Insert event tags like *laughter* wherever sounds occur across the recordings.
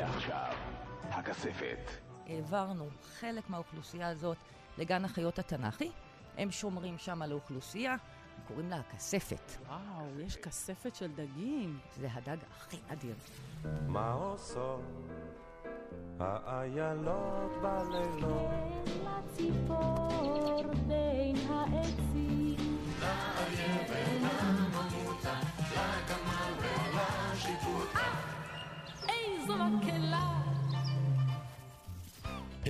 ועכשיו, הכספת. העברנו חלק מהאוכלוסייה הזאת לגן החיות התנ"כי. הם שומרים שם על האוכלוסייה, הם קוראים לה הכספת. וואו, יש כספת של דגים. זה הדג הכי אדיר. מה עושות האיילות בלילות? לציפור בין העצים.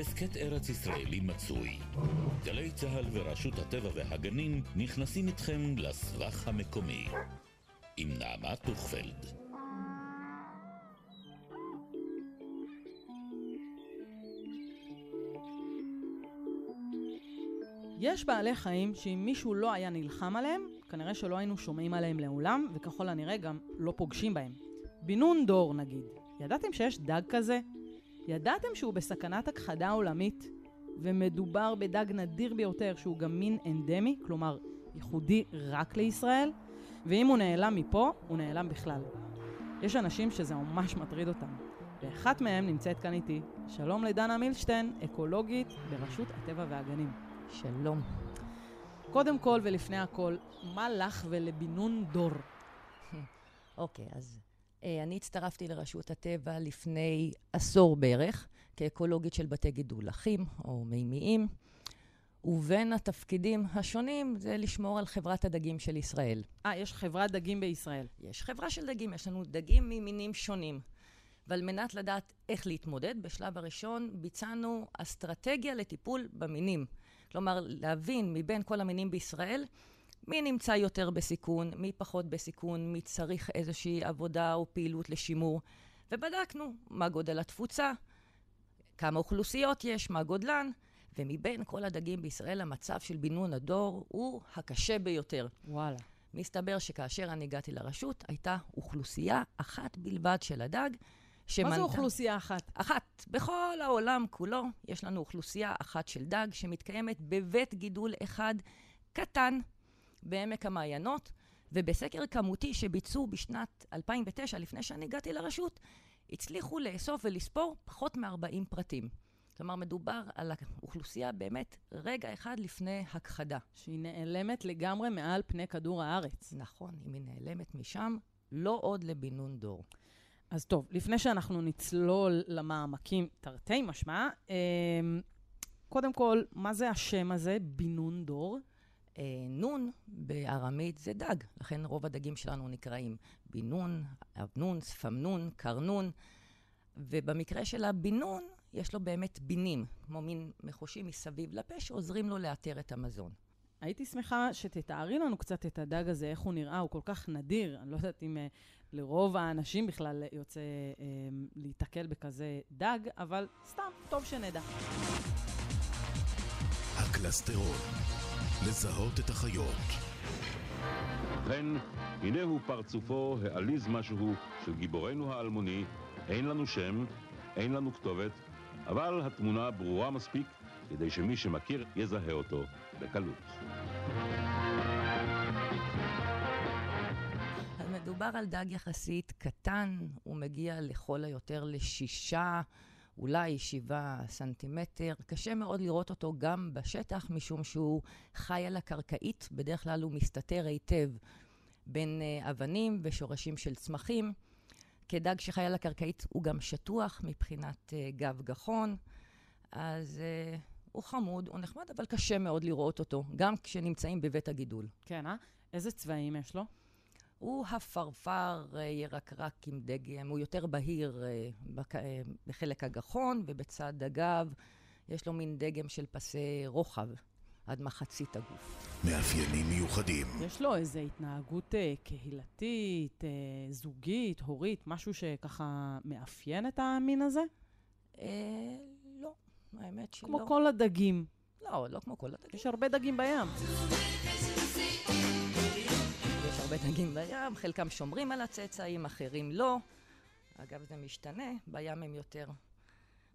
הסכת ארץ ישראלי מצוי. גלי צה"ל ורשות הטבע והגנים נכנסים איתכם לסבך המקומי. עם נעמה טוכפלד. יש בעלי חיים שאם מישהו לא היה נלחם עליהם, כנראה שלא היינו שומעים עליהם לעולם, וככל הנראה גם לא פוגשים בהם. בינון דור נגיד. ידעתם שיש דג כזה? ידעתם שהוא בסכנת הכחדה עולמית, ומדובר בדג נדיר ביותר שהוא גם מין אנדמי, כלומר ייחודי רק לישראל? ואם הוא נעלם מפה, הוא נעלם בכלל. יש אנשים שזה ממש מטריד אותם. ואחת מהם נמצאת כאן איתי. שלום לדנה מילשטיין, אקולוגית ברשות הטבע והגנים. שלום. קודם כל ולפני הכל, מה לך ולבינון דור? *laughs* אוקיי, אז אה, אני הצטרפתי לרשות הטבע לפני עשור בערך, כאקולוגית של בתי גידול לחים או מימיים, ובין התפקידים השונים זה לשמור על חברת הדגים של ישראל. אה, יש חברת דגים בישראל. יש חברה של דגים, יש לנו דגים ממינים שונים. ועל מנת לדעת איך להתמודד, בשלב הראשון ביצענו אסטרטגיה לטיפול במינים. כלומר, להבין מבין כל המינים בישראל, מי נמצא יותר בסיכון, מי פחות בסיכון, מי צריך איזושהי עבודה או פעילות לשימור. ובדקנו מה גודל התפוצה, כמה אוכלוסיות יש, מה גודלן, ומבין כל הדגים בישראל, המצב של בינון הדור הוא הקשה ביותר. וואלה. מסתבר שכאשר אני הגעתי לרשות, הייתה אוכלוסייה אחת בלבד של הדג, מה שמנתה... זה אוכלוסייה אחת? אחת. בכל העולם כולו יש לנו אוכלוסייה אחת של דג שמתקיימת בבית גידול אחד קטן בעמק המעיינות, ובסקר כמותי שביצעו בשנת 2009, לפני שאני הגעתי לרשות, הצליחו לאסוף ולספור פחות מ-40 פרטים. כלומר, מדובר על האוכלוסייה באמת רגע אחד לפני הכחדה. שהיא נעלמת לגמרי מעל פני כדור הארץ. נכון, אם היא נעלמת משם, לא עוד לבינון דור. אז טוב, לפני שאנחנו נצלול למעמקים, תרתי משמע, אה, קודם כל, מה זה השם הזה, בינון דור? אה, נון בארמית זה דג, לכן רוב הדגים שלנו נקראים בינון, אבנון, ספמנון, קרנון, ובמקרה של הבינון, יש לו באמת בינים, כמו מין מחושים מסביב לפה שעוזרים לו לאתר את המזון. הייתי שמחה שתתארי לנו קצת את הדג הזה, איך הוא נראה, הוא כל כך נדיר. אני לא יודעת אם uh, לרוב האנשים בכלל יוצא uh, להיתקל בכזה דג, אבל סתם, טוב שנדע. הקלסטרון. לזהות את החיות. ובכן, הנה הוא פרצופו העליז משהו של גיבורנו האלמוני, אין לנו שם, אין לנו כתובת, אבל התמונה ברורה מספיק כדי שמי שמכיר יזהה אותו בקלות. מדובר על דג יחסית קטן, הוא מגיע לכל היותר לשישה, אולי שבעה סנטימטר. קשה מאוד לראות אותו גם בשטח, משום שהוא חי על הקרקעית, בדרך כלל הוא מסתתר היטב בין uh, אבנים ושורשים של צמחים. כדג שחי על הקרקעית הוא גם שטוח מבחינת uh, גב גחון, אז uh, הוא חמוד, הוא נחמד, אבל קשה מאוד לראות אותו, גם כשנמצאים בבית הגידול. כן, אה? איזה צבעים יש לו? הוא הפרפר אה, ירקרק עם דגם, הוא יותר בהיר אה, אה, בחלק הגחון, ובצד הגב יש לו מין דגם של פסי רוחב עד מחצית הגוף. מאפיינים מיוחדים. יש לו איזו התנהגות קהילתית, זוגית, הורית, משהו שככה מאפיין את המין הזה? אה, לא, האמת שלא. כמו כל הדגים. לא, לא כמו כל הדגים. יש הרבה דגים בים. הרבה דגים בים, חלקם שומרים על הצאצאים, אחרים לא. אגב, זה משתנה, בים הם יותר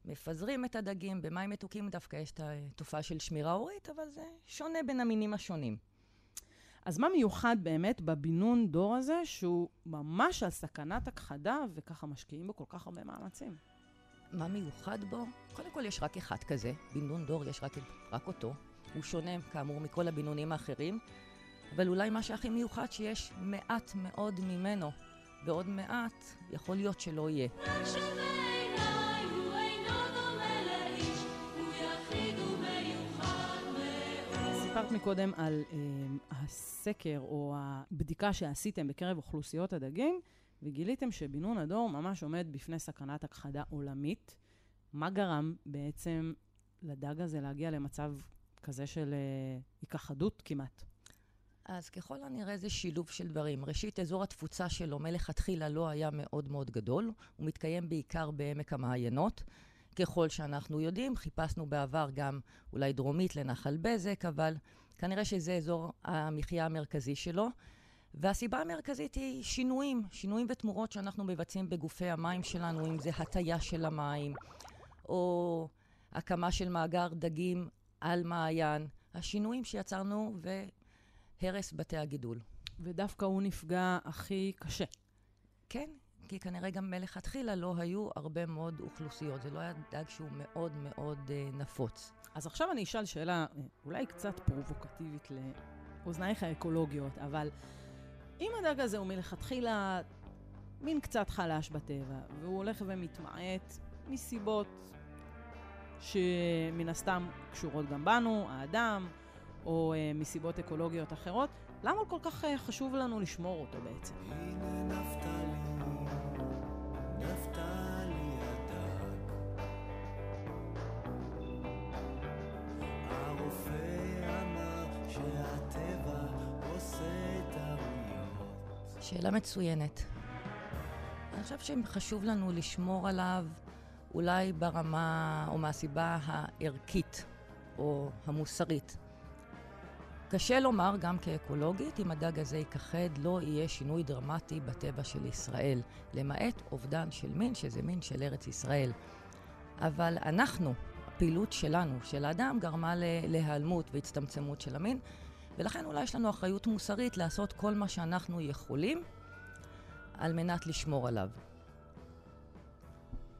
מפזרים את הדגים, במים מתוקים דווקא יש את התופעה של שמירה הורית, אבל זה שונה בין המינים השונים. אז מה מיוחד באמת בבינון דור הזה, שהוא ממש על סכנת הכחדה, וככה משקיעים בו כל כך הרבה מאמצים? מה מיוחד בו? קודם כל יש רק אחד כזה, בן דור יש רק, רק אותו. הוא שונה כאמור מכל הבינונים האחרים, אבל אולי מה שהכי מיוחד שיש מעט מאוד ממנו, ועוד מעט יכול להיות שלא יהיה. סיפרת מקודם על אה, הסקר או הבדיקה שעשיתם בקרב אוכלוסיות הדגים, וגיליתם שבינון הדור ממש עומד בפני סכנת הכחדה עולמית. מה גרם בעצם לדג הזה להגיע למצב כזה של אה, היכחדות כמעט? אז ככל הנראה זה שילוב של דברים. ראשית, אזור התפוצה שלו מלכתחילה לא היה מאוד מאוד גדול. הוא מתקיים בעיקר בעמק המעיינות. ככל שאנחנו יודעים, חיפשנו בעבר גם אולי דרומית לנחל בזק, אבל כנראה שזה אזור המחיה המרכזי שלו. והסיבה המרכזית היא שינויים, שינויים ותמורות שאנחנו מבצעים בגופי המים שלנו, אם זה הטיה של המים, או הקמה של מאגר דגים על מעיין. השינויים שיצרנו והרס בתי הגידול. ודווקא הוא נפגע הכי קשה. כן, כי כנראה גם מלכתחילה לא היו הרבה מאוד אוכלוסיות. זה לא היה דג שהוא מאוד מאוד אה, נפוץ. אז עכשיו אני אשאל שאלה אה, אולי קצת פרובוקטיבית לאוזנייך האקולוגיות, אבל אם הדג הזה הוא מלכתחילה מין קצת חלש בטבע, והוא הולך ומתמעט מסיבות שמן הסתם קשורות גם בנו, האדם, או uh, מסיבות אקולוגיות אחרות, למה כל כך uh, חשוב לנו לשמור אותו בעצם? הנה נפתלי, נפתלי הדג. הרופא אמר שהטבע עושה טעויות. שאלה מצוינת. אני חושבת שחשוב לנו לשמור עליו אולי ברמה או מהסיבה הערכית או המוסרית. קשה לומר, גם כאקולוגית, אם הדג הזה ייכחד, לא יהיה שינוי דרמטי בטבע של ישראל, למעט אובדן של מין, שזה מין של ארץ ישראל. אבל אנחנו, הפעילות שלנו, של האדם, גרמה להיעלמות והצטמצמות של המין, ולכן אולי יש לנו אחריות מוסרית לעשות כל מה שאנחנו יכולים על מנת לשמור עליו.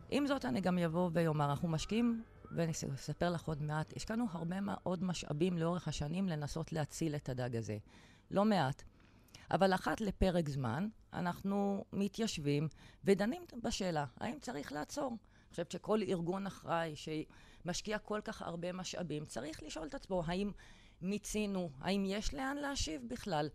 עם זאת, אני גם אבוא ואומר, אנחנו משקיעים, ואני אספר לך עוד מעט, השקענו הרבה מאוד משאבים לאורך השנים לנסות להציל את הדג הזה. לא מעט. אבל אחת לפרק זמן, אנחנו מתיישבים ודנים בשאלה, האם צריך לעצור? אני חושבת שכל ארגון אחראי שמשקיע כל כך הרבה משאבים, צריך לשאול את עצמו, האם מיצינו, האם יש לאן להשיב בכלל?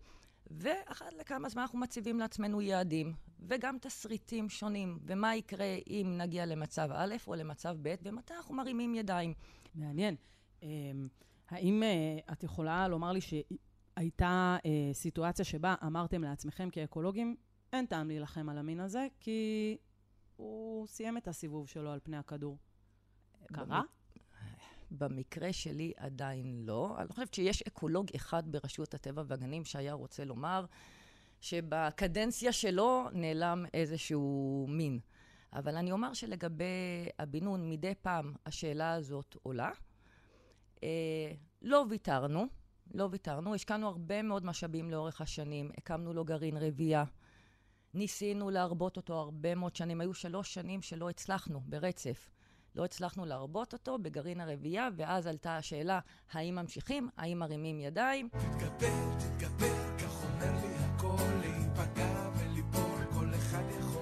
ואחת לכמה זמן אנחנו מציבים לעצמנו יעדים, וגם תסריטים שונים, ומה יקרה אם נגיע למצב א' או למצב ב', ומתי אנחנו מרימים ידיים. מעניין. אמ, האם אה, את יכולה לומר לי שהייתה אה, סיטואציה שבה אמרתם לעצמכם כאקולוגים, אין טעם להילחם על המין הזה, כי הוא סיים את הסיבוב שלו על פני הכדור. קרה? במקרה שלי עדיין לא. אני חושבת שיש אקולוג אחד ברשות הטבע והגנים שהיה רוצה לומר שבקדנציה שלו נעלם איזשהו מין. אבל אני אומר שלגבי הבינון, מדי פעם השאלה הזאת עולה. אה, לא ויתרנו, לא ויתרנו. השקענו הרבה מאוד משאבים לאורך השנים, הקמנו לו גרעין רבייה. ניסינו להרבות אותו הרבה מאוד שנים. היו שלוש שנים שלא הצלחנו ברצף. לא הצלחנו להרבות אותו בגרעין הרבייה, ואז עלתה השאלה, האם ממשיכים? האם מרימים ידיים? תתגבר, תתגבר, כך אומר לי הכל, להיפגע וליפול, כל אחד יכול.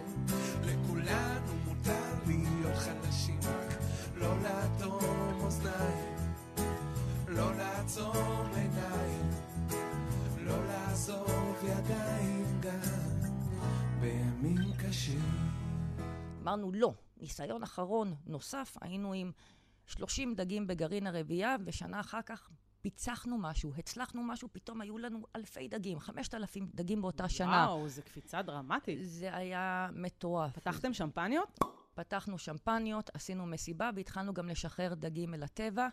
לכולנו מותר להיות חלשים, רק לא לאטום אוזניים, לא לעצום עיניים, לא לעזוב ידיים גם בימים קשים. אמרנו לא. ניסיון אחרון נוסף, היינו עם 30 דגים בגרעין הרבייה, ושנה אחר כך פיצחנו משהו, הצלחנו משהו, פתאום היו לנו אלפי דגים, 5,000 דגים באותה שנה. וואו, זו קפיצה דרמטית. זה היה מטורף. פתחתם שמפניות? פתחנו שמפניות, עשינו מסיבה, והתחלנו גם לשחרר דגים אל הטבע.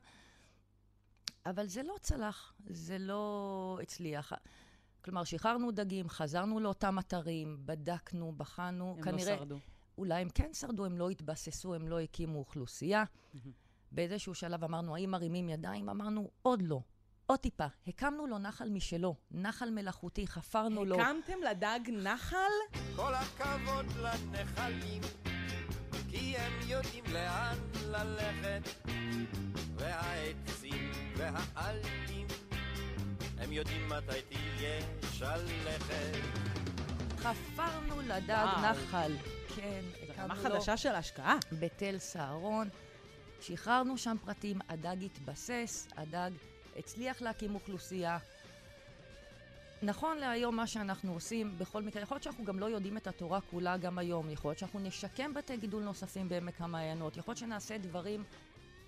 אבל זה לא צלח, זה לא הצליח. כלומר, שחררנו דגים, חזרנו לאותם אתרים, בדקנו, בחנו, הם כנראה... לא שרדו. אולי הם כן שרדו, הם לא התבססו, הם לא הקימו אוכלוסייה. באיזשהו שלב אמרנו, האם מרימים ידיים? אמרנו, עוד לא. עוד טיפה. הקמנו לו נחל משלו, נחל מלאכותי, חפרנו לו. הקמתם לדג נחל? כל הכבוד לנחלים, כי הם יודעים לאן ללכת, והעצים והעלים, הם יודעים מתי תהיה שלכת. חפרנו לדג וואו. נחל. כן, זו הקמנו רמה לו חדשה של השקעה. בתל סהרון. שחררנו שם פרטים, הדג התבסס, הדג הצליח להקים אוכלוסייה. נכון להיום מה שאנחנו עושים, בכל מקרה, יכול להיות שאנחנו גם לא יודעים את התורה כולה גם היום, יכול להיות שאנחנו נשקם בתי גידול נוספים בעמק המעיינות, יכול להיות שנעשה דברים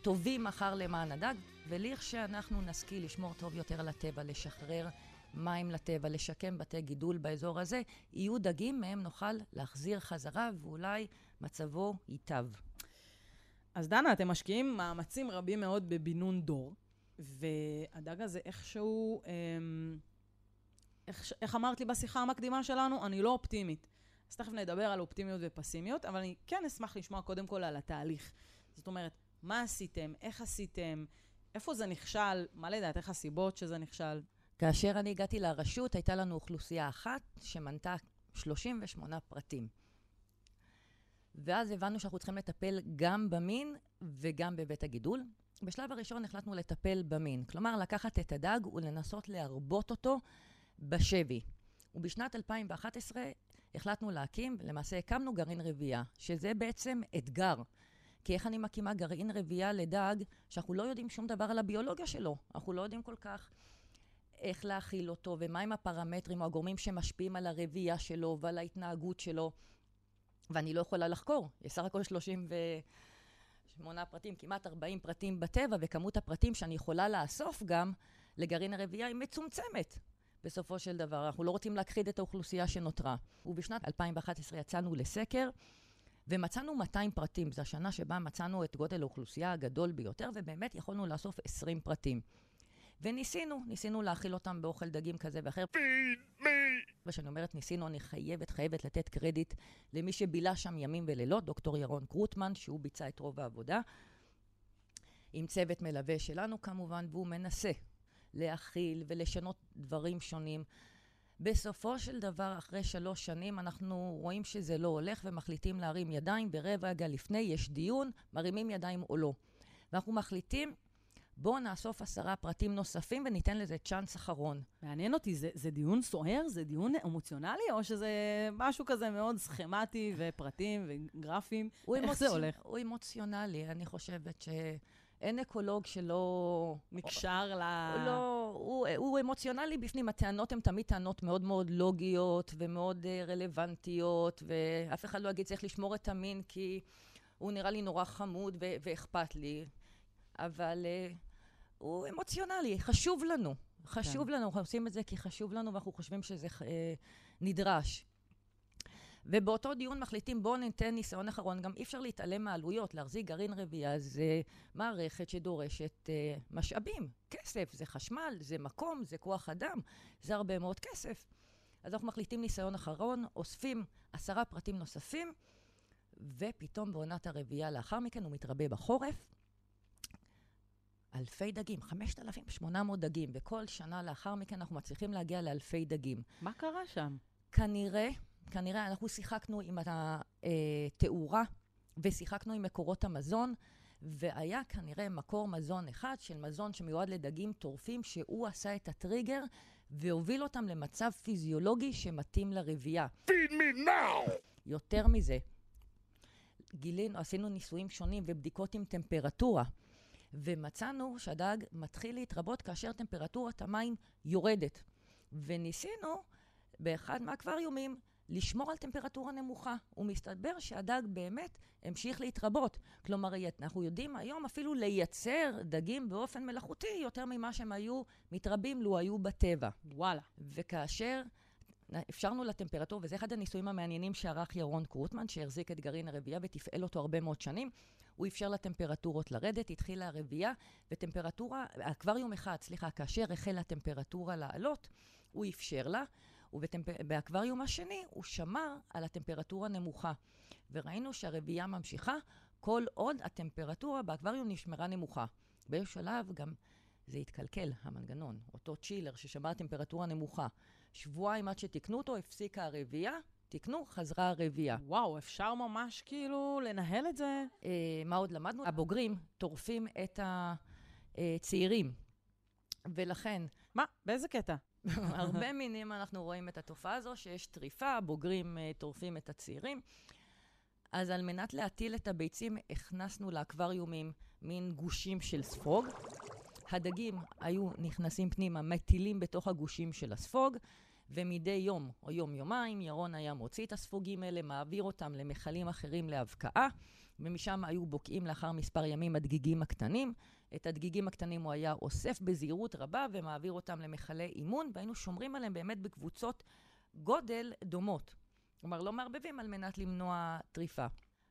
טובים מחר למען הדג, ולכשאנחנו נשכיל לשמור טוב יותר על הטבע, לשחרר מים לטבע, לשקם בתי גידול באזור הזה, יהיו דגים מהם נוכל להחזיר חזרה ואולי מצבו ייטב. אז דנה, אתם משקיעים מאמצים רבים מאוד בבינון דור, והדג הזה איכשהו, אמ, איך, איך אמרת לי בשיחה המקדימה שלנו? אני לא אופטימית. אז תכף נדבר על אופטימיות ופסימיות, אבל אני כן אשמח לשמוע קודם כל על התהליך. זאת אומרת, מה עשיתם, איך עשיתם, איפה זה נכשל, מה לדעתך הסיבות שזה נכשל? כאשר אני הגעתי לרשות, הייתה לנו אוכלוסייה אחת שמנתה 38 פרטים. ואז הבנו שאנחנו צריכים לטפל גם במין וגם בבית הגידול. בשלב הראשון החלטנו לטפל במין, כלומר לקחת את הדג ולנסות להרבות אותו בשבי. ובשנת 2011 החלטנו להקים, למעשה הקמנו גרעין רבייה, שזה בעצם אתגר. כי איך אני מקימה גרעין רבייה לדג שאנחנו לא יודעים שום דבר על הביולוגיה שלו? אנחנו לא יודעים כל כך איך להאכיל אותו, ומהם הפרמטרים או הגורמים שמשפיעים על הרבייה שלו ועל ההתנהגות שלו. ואני לא יכולה לחקור. יש סך הכל 38 פרטים, כמעט 40 פרטים בטבע, וכמות הפרטים שאני יכולה לאסוף גם לגרעין הרבייה היא מצומצמת. בסופו של דבר, אנחנו לא רוצים להכחיד את האוכלוסייה שנותרה. ובשנת 2011 יצאנו לסקר, ומצאנו 200 פרטים. זו השנה שבה מצאנו את גודל האוכלוסייה הגדול ביותר, ובאמת יכולנו לאסוף 20 פרטים. וניסינו, ניסינו להאכיל אותם באוכל דגים כזה ואחר. וכשאני אומרת ניסינו, אני חייבת, חייבת לתת קרדיט למי שבילה שם ימים ולילות, דוקטור ירון קרוטמן, שהוא ביצע את רוב העבודה, עם צוות מלווה שלנו כמובן, והוא מנסה להכיל ולשנות דברים שונים. בסופו של דבר, אחרי שלוש שנים, אנחנו רואים שזה לא הולך ומחליטים להרים ידיים, ורבע רגע לפני יש דיון, מרימים ידיים או לא. ואנחנו מחליטים, בואו נאסוף עשרה פרטים נוספים וניתן לזה צ'אנס אחרון. מעניין אותי, זה, זה דיון סוער? זה דיון אמוציונלי? או שזה משהו כזה מאוד סכמטי ופרטים וגרפים? איך אמוצ- זה הולך? הוא אמוציונלי, אני חושבת שאין אקולוג שלא... נקשר ל... לא, הוא, הוא אמוציונלי בפנים. הטענות הן תמיד טענות מאוד מאוד לוגיות ומאוד uh, רלוונטיות, ואף אחד לא יגיד צריך לשמור את המין כי הוא נראה לי נורא חמוד ו- ואכפת לי, אבל uh, הוא אמוציונלי, חשוב לנו. חשוב כן. לנו, אנחנו עושים את זה כי חשוב לנו ואנחנו חושבים שזה uh, נדרש. ובאותו דיון מחליטים, בואו ניתן ניסיון אחרון. גם אי אפשר להתעלם מהעלויות. להחזיק גרעין רבייה זה מערכת שדורשת אה, משאבים. כסף, זה חשמל, זה מקום, זה כוח אדם, זה הרבה מאוד כסף. אז אנחנו מחליטים ניסיון אחרון, אוספים עשרה פרטים נוספים, ופתאום בעונת הרבייה לאחר מכן הוא מתרבה בחורף. אלפי דגים, 5,800 דגים, וכל שנה לאחר מכן אנחנו מצליחים להגיע לאלפי דגים. מה קרה שם? כנראה, כנראה, אנחנו שיחקנו עם התאורה ושיחקנו עם מקורות המזון, והיה כנראה מקור מזון אחד של מזון שמיועד לדגים טורפים, שהוא עשה את הטריגר והוביל אותם למצב פיזיולוגי שמתאים לרבייה. Feed me now! יותר מזה, גילינו, עשינו ניסויים שונים ובדיקות עם טמפרטורה, ומצאנו שהדג מתחיל להתרבות כאשר טמפרטורת המים יורדת. וניסינו באחד מהאקווריומים לשמור על טמפרטורה נמוכה, ומסתבר שהדג באמת המשיך להתרבות. כלומר, אנחנו יודעים היום אפילו לייצר דגים באופן מלאכותי יותר ממה שהם היו מתרבים לו היו בטבע. וואלה. וכאשר אפשרנו לטמפרטורה, וזה אחד הניסויים המעניינים שערך ירון קרוטמן, שהחזיק את גרעין הרבייה ותפעל אותו הרבה מאוד שנים, הוא אפשר לטמפרטורות לרדת, התחילה הרבייה, וטמפרטורה, אקווריום אחד, סליחה, כאשר החלה הטמפרטורה לעלות, הוא אפשר לה, ובאקווריום השני הוא שמר על הטמפרטורה הנמוכה. וראינו שהרבייה ממשיכה כל עוד הטמפרטורה באקווריום נשמרה נמוכה. באיזשהו שלב גם זה התקלקל, המנגנון, אותו צ'ילר ששמר טמפרטורה נמוכה. שבועיים עד שתיקנו אותו, הפסיקה הרבייה, תיקנו, חזרה הרבייה. וואו, אפשר ממש כאילו לנהל את זה? אה, מה עוד למדנו? הבוגרים טורפים את הצעירים, ולכן מה? באיזה קטע? *laughs* הרבה מינים אנחנו רואים את התופעה הזו, שיש טריפה, הבוגרים אה, טורפים את הצעירים. אז על מנת להטיל את הביצים, הכנסנו לאקווריומים מין גושים של ספוג. הדגים היו נכנסים פנימה, מטילים בתוך הגושים של הספוג, ומדי יום או יום-יומיים ירון היה מוציא את הספוגים האלה, מעביר אותם למכלים אחרים להבקעה, ומשם היו בוקעים לאחר מספר ימים הדגיגים הקטנים. את הדגיגים הקטנים הוא היה אוסף בזהירות רבה ומעביר אותם למכלי אימון, והיינו שומרים עליהם באמת בקבוצות גודל דומות. כלומר, לא מערבבים על מנת למנוע טריפה.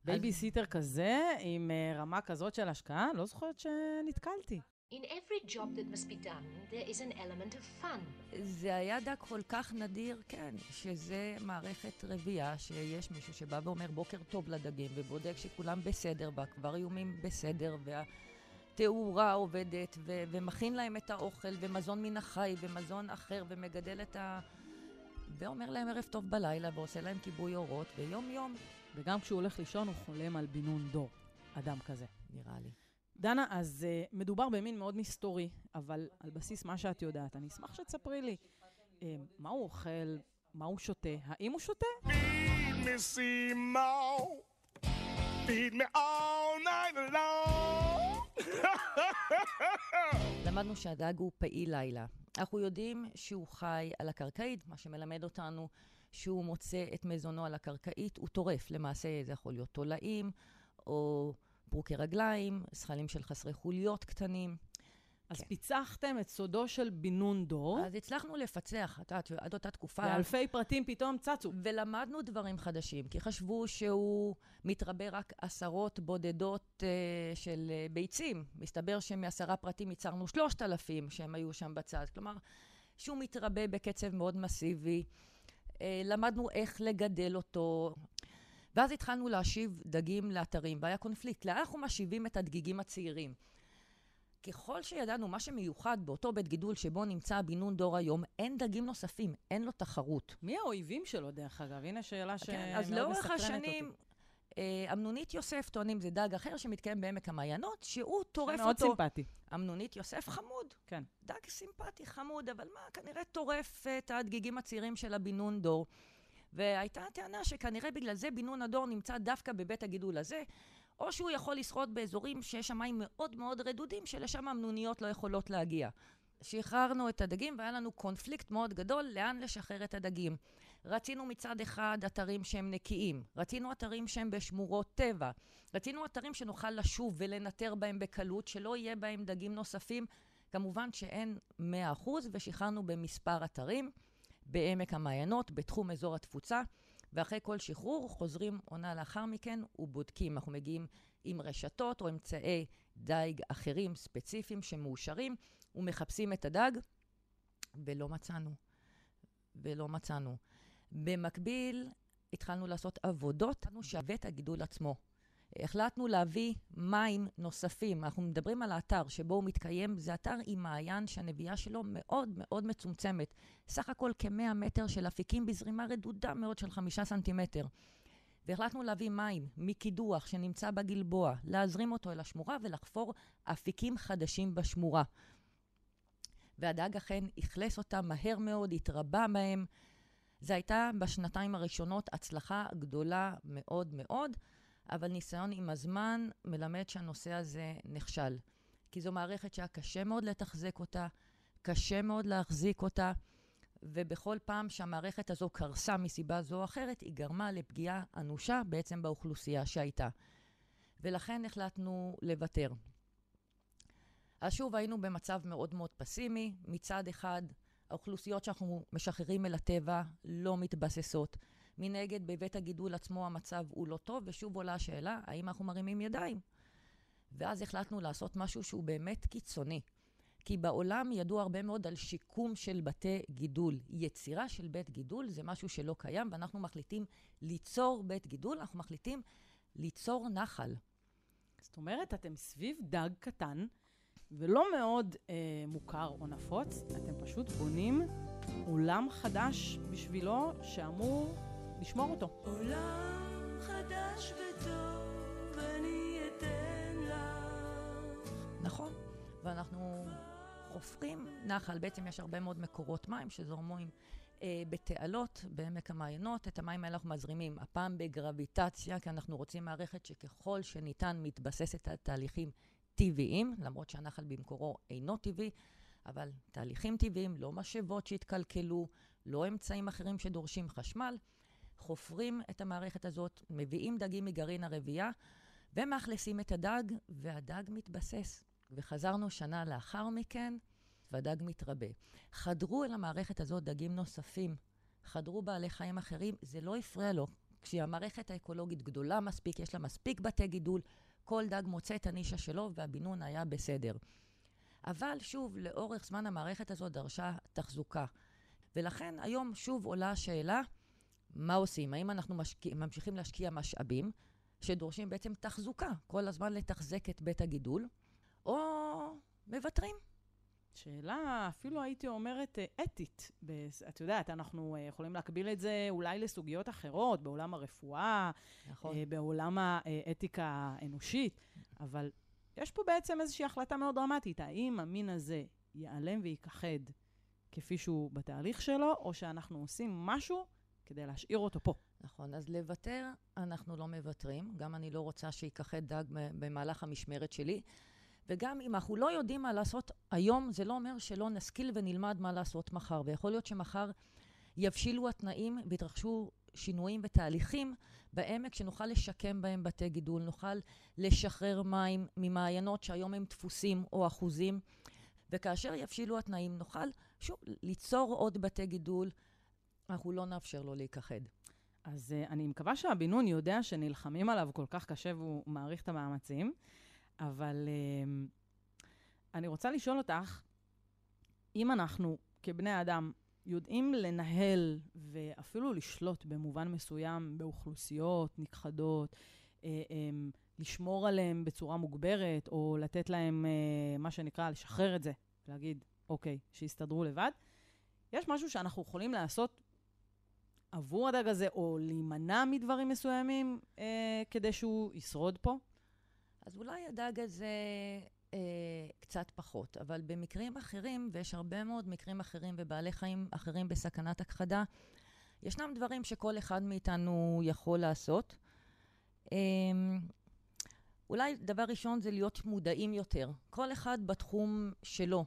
בייביסיטר כזה, עם אה, רמה כזאת של השקעה, לא זוכרת שנתקלתי. In every job that must be done, there is an element of fun. זה היה דג כל כך נדיר, כן, שזה מערכת רבייה, שיש מישהו שבא ואומר בוקר טוב לדגים, ובודק שכולם בסדר, והאקווריומים בסדר, והתאורה עובדת, ו- ומכין להם את האוכל, ומזון מן החי, ומזון אחר, ומגדל את ה... ואומר להם ערב טוב בלילה, ועושה להם כיבוי אורות, ויום-יום, וגם כשהוא הולך לישון, הוא חולם על בינון דור. אדם כזה. נראה לי. דנה, אז uh, מדובר במין מאוד מסתורי, אבל על בסיס מה שאת יודעת, אני אשמח שתספרי לי uh, מה הוא אוכל, מה הוא שותה, האם הוא שותה? למדנו שהדג הוא פעיל לילה. אנחנו יודעים שהוא חי על הקרקעית, מה שמלמד אותנו שהוא מוצא את מזונו על הקרקעית, הוא טורף. למעשה זה יכול להיות תולעים, או ברוקי רגליים, זכלים של חסרי חוליות קטנים. אז כן. פיצחתם את סודו של בינון דור, אז הצלחנו לפצח, את יודעת, עד אותה תקופה, ואלפי פרטים פתאום צצו. ולמדנו דברים חדשים, כי חשבו שהוא מתרבה רק עשרות בודדות אה, של אה, ביצים. מסתבר שמעשרה פרטים ייצרנו שלושת אלפים שהם היו שם בצד. כלומר, שהוא מתרבה בקצב מאוד מסיבי. אה, למדנו איך לגדל אותו. ואז התחלנו להשיב דגים לאתרים, והיה קונפליקט. לאן אנחנו משיבים את הדגיגים הצעירים? ככל שידענו מה שמיוחד באותו בית גידול שבו נמצא בינון דור היום, אין דגים נוספים, אין לו תחרות. מי האויבים שלו, דרך אגב? הנה שאלה שמאוד כן, אז לאורך. השנים, אה, אמנונית יוסף טוענים זה דג אחר שמתקיים בעמק המעיינות, שהוא טורף מאוד אותו. סימפטי. אמנונית יוסף חמוד. כן. דג סימפטי, חמוד, אבל מה, כנראה טורף את הדגיגים הצעירים של הבינון דור. והייתה טענה שכנראה בגלל זה בינון הדור נמצא דווקא בבית הגידול הזה, או שהוא יכול לשחות באזורים שיש שם מים מאוד מאוד רדודים, שלשם אמנוניות לא יכולות להגיע. שחררנו את הדגים והיה לנו קונפליקט מאוד גדול לאן לשחרר את הדגים. רצינו מצד אחד אתרים שהם נקיים, רצינו אתרים שהם בשמורות טבע, רצינו אתרים שנוכל לשוב ולנטר בהם בקלות, שלא יהיה בהם דגים נוספים. כמובן שאין 100% ושחררנו במספר אתרים בעמק המעיינות, בתחום אזור התפוצה, ואחרי כל שחרור חוזרים עונה לאחר מכן ובודקים. אנחנו מגיעים עם רשתות או אמצעי דייג אחרים ספציפיים שמאושרים, ומחפשים את הדג, ולא מצאנו. ולא מצאנו. במקביל, התחלנו לעשות עבודות, שווה את הגידול עצמו. החלטנו להביא מים נוספים. אנחנו מדברים על האתר שבו הוא מתקיים, זה אתר עם מעיין שהנביאה שלו מאוד מאוד מצומצמת. סך הכל כמאה מטר של אפיקים בזרימה רדודה מאוד של חמישה סנטימטר. והחלטנו להביא מים מקידוח שנמצא בגלבוע, להזרים אותו אל השמורה ולחפור אפיקים חדשים בשמורה. והדג אכן אכלס אותם מהר מאוד, התרבה בהם. זו הייתה בשנתיים הראשונות הצלחה גדולה מאוד מאוד, אבל ניסיון עם הזמן מלמד שהנושא הזה נכשל. כי זו מערכת שהיה קשה מאוד לתחזק אותה, קשה מאוד להחזיק אותה, ובכל פעם שהמערכת הזו קרסה מסיבה זו או אחרת, היא גרמה לפגיעה אנושה בעצם באוכלוסייה שהייתה. ולכן החלטנו לוותר. אז שוב היינו במצב מאוד מאוד פסימי. מצד אחד, האוכלוסיות שאנחנו משחררים אל הטבע לא מתבססות. מנגד, בבית הגידול עצמו המצב הוא לא טוב, ושוב עולה השאלה, האם אנחנו מרימים ידיים? ואז החלטנו לעשות משהו שהוא באמת קיצוני. כי בעולם ידוע הרבה מאוד על שיקום של בתי גידול. יצירה של בית גידול זה משהו שלא קיים, ואנחנו מחליטים ליצור בית גידול, אנחנו מחליטים ליצור נחל. זאת אומרת, אתם סביב דג קטן, ולא מאוד אה, מוכר או נפוץ, אתם פשוט בונים אולם חדש בשבילו, שאמור לשמור אותו. עולם חדש וטוב אני אתן לך. נכון, ואנחנו חופרים נחל, בעצם יש הרבה מאוד מקורות מים שזורמים אה, בתעלות בעמק המעיינות. את המים האלה אנחנו מזרימים, הפעם בגרביטציה, כי אנחנו רוצים מערכת שככל שניתן מתבססת על תהליכים טבעיים, למרות שהנחל במקורו אינו טבעי, אבל תהליכים טבעיים, לא משאבות שהתקלקלו, לא אמצעים אחרים שדורשים חשמל. חופרים את המערכת הזאת, מביאים דגים מגרעין הרבייה, ומאכלסים את הדג, והדג מתבסס. וחזרנו שנה לאחר מכן, והדג מתרבה. חדרו אל המערכת הזאת דגים נוספים, חדרו בעלי חיים אחרים, זה לא הפריע לו. כשהמערכת האקולוגית גדולה מספיק, יש לה מספיק בתי גידול, כל דג מוצא את הנישה שלו, והבינון היה בסדר. אבל שוב, לאורך זמן המערכת הזאת דרשה תחזוקה. ולכן היום שוב עולה השאלה, מה עושים? האם אנחנו משקיע, ממשיכים להשקיע משאבים שדורשים בעצם תחזוקה, כל הזמן לתחזק את בית הגידול, או מוותרים? שאלה, אפילו הייתי אומרת, אה, אתית. את יודעת, אנחנו אה, יכולים להקביל את זה אולי לסוגיות אחרות, בעולם הרפואה, נכון. אה, בעולם האתיקה האנושית, אבל יש פה בעצם איזושהי החלטה מאוד דרמטית. האם המין הזה ייעלם וייכחד כפי שהוא בתהליך שלו, או שאנחנו עושים משהו כדי להשאיר אותו פה? נכון, אז לוותר, אנחנו לא מוותרים. גם אני לא רוצה שייכחד דג במהלך המשמרת שלי. וגם אם אנחנו לא יודעים מה לעשות היום, זה לא אומר שלא נשכיל ונלמד מה לעשות מחר. ויכול להיות שמחר יבשילו התנאים ויתרחשו שינויים ותהליכים בעמק שנוכל לשקם בהם בתי גידול, נוכל לשחרר מים ממעיינות שהיום הם דפוסים או אחוזים, וכאשר יבשילו התנאים נוכל, שוב, ליצור עוד בתי גידול, אנחנו לא נאפשר לו להיכחד. אז uh, אני מקווה שהבינון יודע שנלחמים עליו כל כך קשה והוא מעריך את המאמצים, אבל uh, אני רוצה לשאול אותך, אם אנחנו כבני אדם יודעים לנהל ואפילו לשלוט במובן מסוים באוכלוסיות נכחדות, uh, um, לשמור עליהם בצורה מוגברת, או לתת להם uh, מה שנקרא לשחרר את זה, להגיד, אוקיי, שיסתדרו לבד, יש משהו שאנחנו יכולים לעשות עבור הדג הזה, או להימנע מדברים מסוימים אה, כדי שהוא ישרוד פה? אז אולי הדג הזה אה, קצת פחות, אבל במקרים אחרים, ויש הרבה מאוד מקרים אחרים ובעלי חיים אחרים בסכנת הכחדה, ישנם דברים שכל אחד מאיתנו יכול לעשות. אה, אולי דבר ראשון זה להיות מודעים יותר, כל אחד בתחום שלו.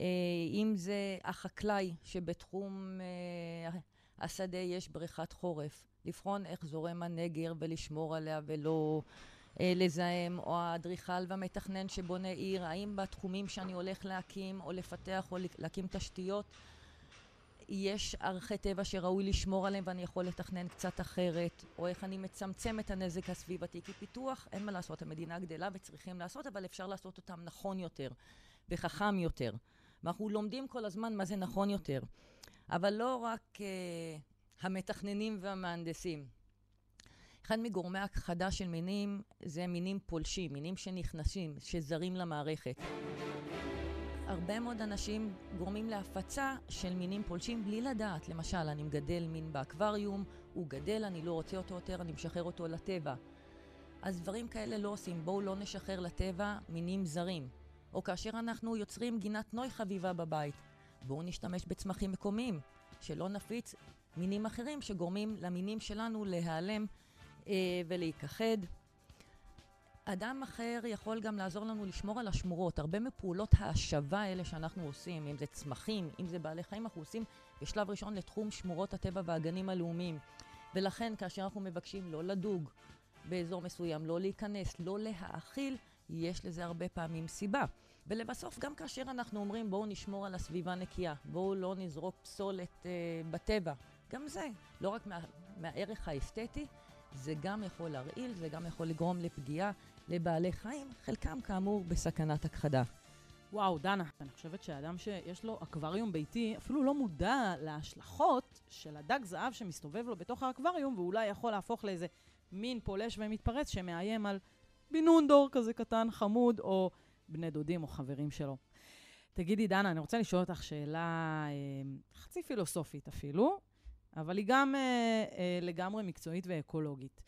אה, אם זה החקלאי שבתחום אה, השדה יש בריכת חורף, לבחון איך זורם הנגר ולשמור עליה ולא אה, לזהם, או האדריכל והמתכנן שבונה עיר, האם בתחומים שאני הולך להקים או לפתח או להקים תשתיות, יש ערכי טבע שראוי לשמור עליהם ואני יכול לתכנן קצת אחרת, או איך אני מצמצם את הנזק הסביבתי, כי פיתוח, אין מה לעשות, המדינה גדלה וצריכים לעשות, אבל אפשר לעשות אותם נכון יותר וחכם יותר. ואנחנו לומדים כל הזמן מה זה נכון יותר. אבל לא רק uh, המתכננים והמהנדסים. אחד מגורמי הכחדה של מינים זה מינים פולשים, מינים שנכנסים, שזרים למערכת. הרבה מאוד אנשים גורמים להפצה של מינים פולשים בלי לדעת. למשל, אני מגדל מין באקווריום, הוא גדל, אני לא רוצה אותו יותר, אני משחרר אותו לטבע. אז דברים כאלה לא עושים. בואו לא נשחרר לטבע מינים זרים. או כאשר אנחנו יוצרים גינת נוי חביבה בבית, בואו נשתמש בצמחים מקומיים, שלא נפיץ מינים אחרים שגורמים למינים שלנו להיעלם אה, ולהיכחד. אדם אחר יכול גם לעזור לנו לשמור על השמורות. הרבה מפעולות ההשבה האלה שאנחנו עושים, אם זה צמחים, אם זה בעלי חיים, אנחנו עושים בשלב ראשון לתחום שמורות הטבע והגנים הלאומיים. ולכן כאשר אנחנו מבקשים לא לדוג באזור מסוים, לא להיכנס, לא להאכיל, יש לזה הרבה פעמים סיבה. ולבסוף, גם כאשר אנחנו אומרים בואו נשמור על הסביבה נקייה, בואו לא נזרוק פסולת אה, בטבע, גם זה, לא רק מה, מהערך האסתטי, זה גם יכול להרעיל, זה גם יכול לגרום לפגיעה לבעלי חיים, חלקם כאמור בסכנת הכחדה. וואו, דנה, אני חושבת שאדם שיש לו אקווריום ביתי אפילו לא מודע להשלכות של הדג זהב שמסתובב לו בתוך האקווריום, ואולי יכול להפוך לאיזה מין פולש ומתפרץ שמאיים על בינון דור כזה קטן, חמוד, או בני דודים או חברים שלו. תגידי, דנה, אני רוצה לשאול אותך שאלה אה, חצי פילוסופית אפילו. אבל היא גם אה, אה, לגמרי מקצועית ואקולוגית.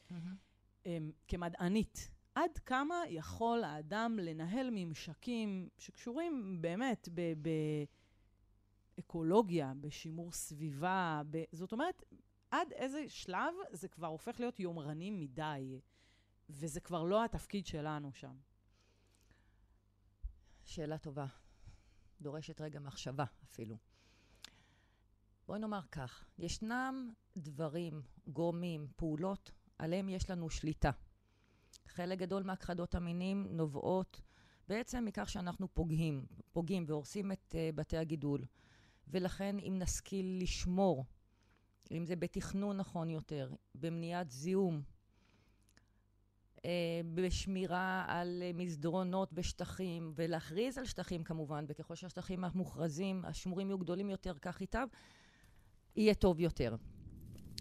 אה, כמדענית, עד כמה יכול האדם לנהל ממשקים שקשורים באמת באקולוגיה, בשימור סביבה, ב... זאת אומרת, עד איזה שלב זה כבר הופך להיות יומרני מדי, וזה כבר לא התפקיד שלנו שם. שאלה טובה. דורשת רגע מחשבה אפילו. בואי נאמר כך, ישנם דברים, גורמים, פעולות, עליהם יש לנו שליטה. חלק גדול מהכחדות המינים נובעות בעצם מכך שאנחנו פוגעים, פוגעים והורסים את uh, בתי הגידול. ולכן אם נשכיל לשמור, אם זה בתכנון נכון יותר, במניעת זיהום, בשמירה על uh, מסדרונות בשטחים, ולהכריז על שטחים כמובן, וככל שהשטחים המוכרזים, השמורים יהיו גדולים יותר, כך ייטב, יהיה טוב יותר.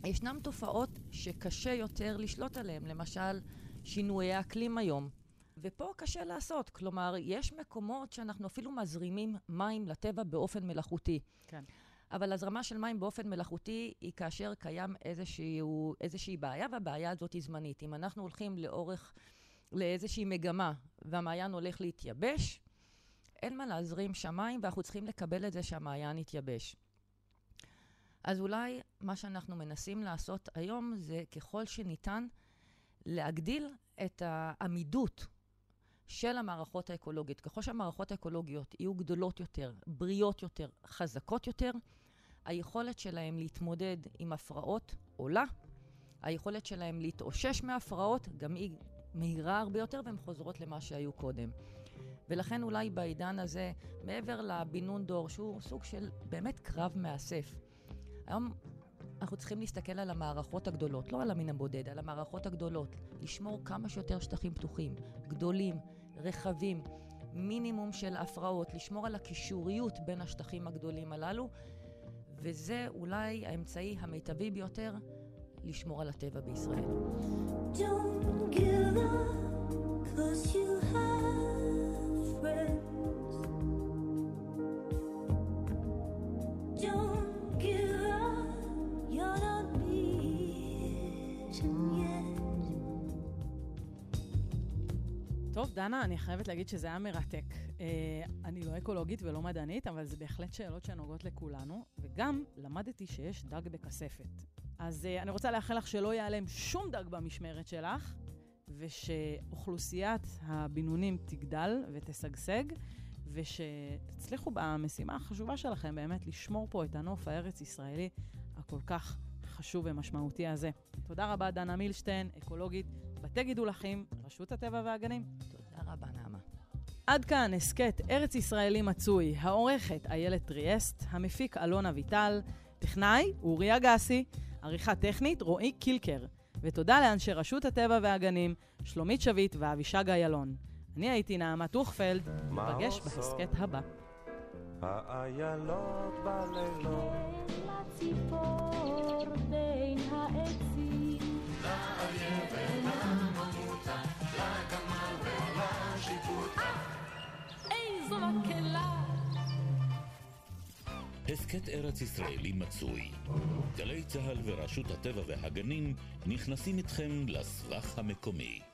ישנם תופעות שקשה יותר לשלוט עליהן, למשל שינויי האקלים היום. ופה קשה לעשות, כלומר, יש מקומות שאנחנו אפילו מזרימים מים לטבע באופן מלאכותי. כן. אבל הזרמה של מים באופן מלאכותי היא כאשר קיים איזשהו, איזושהי בעיה, והבעיה הזאת היא זמנית. אם אנחנו הולכים לאורך, לאיזושהי מגמה, והמעיין הולך להתייבש, אין מה להזרים שם מים, ואנחנו צריכים לקבל את זה שהמעיין יתייבש. אז אולי מה שאנחנו מנסים לעשות היום זה ככל שניתן להגדיל את העמידות של המערכות האקולוגיות. ככל שהמערכות האקולוגיות יהיו גדולות יותר, בריאות יותר, חזקות יותר, היכולת שלהם להתמודד עם הפרעות עולה, היכולת שלהם להתאושש מהפרעות גם היא מהירה הרבה יותר והן חוזרות למה שהיו קודם. ולכן אולי בעידן הזה, מעבר לבינון דור, שהוא סוג של באמת קרב מאסף, היום אנחנו צריכים להסתכל על המערכות הגדולות, לא על המין הבודד, על המערכות הגדולות. לשמור כמה שיותר שטחים פתוחים, גדולים, רחבים, מינימום של הפרעות, לשמור על הקישוריות בין השטחים הגדולים הללו, וזה אולי האמצעי המיטבי ביותר לשמור על הטבע בישראל. Don't give up, cause you have friends. טוב, דנה, אני חייבת להגיד שזה היה מרתק. Uh, אני לא אקולוגית ולא מדענית, אבל זה בהחלט שאלות שנוגעות לכולנו, וגם למדתי שיש דג בכספת. אז uh, אני רוצה לאחל לך שלא ייעלם שום דג במשמרת שלך, ושאוכלוסיית הבינונים תגדל ותשגשג, ושתצליחו במשימה החשובה שלכם באמת לשמור פה את הנוף הארץ-ישראלי הכל כך חשוב ומשמעותי הזה. תודה רבה, דנה מילשטיין, אקולוגית, בתי גידול לחים, רשות הטבע והגנים. תודה רבה. עד כאן הסכת ארץ ישראלי מצוי, העורכת איילת טריאסט, המפיק אלון אביטל, טכנאי אורי אגסי, עריכה טכנית רועי קילקר, ותודה לאנשי רשות הטבע והגנים, שלומית שביט ואבישג איילון. אני הייתי נעמה טוכפלד, נפגש בהסכת הבא. האיילות בלילות הסכת ארץ ישראלי מצוי. גלי צה"ל ורשות הטבע והגנים נכנסים איתכם לסבך המקומי.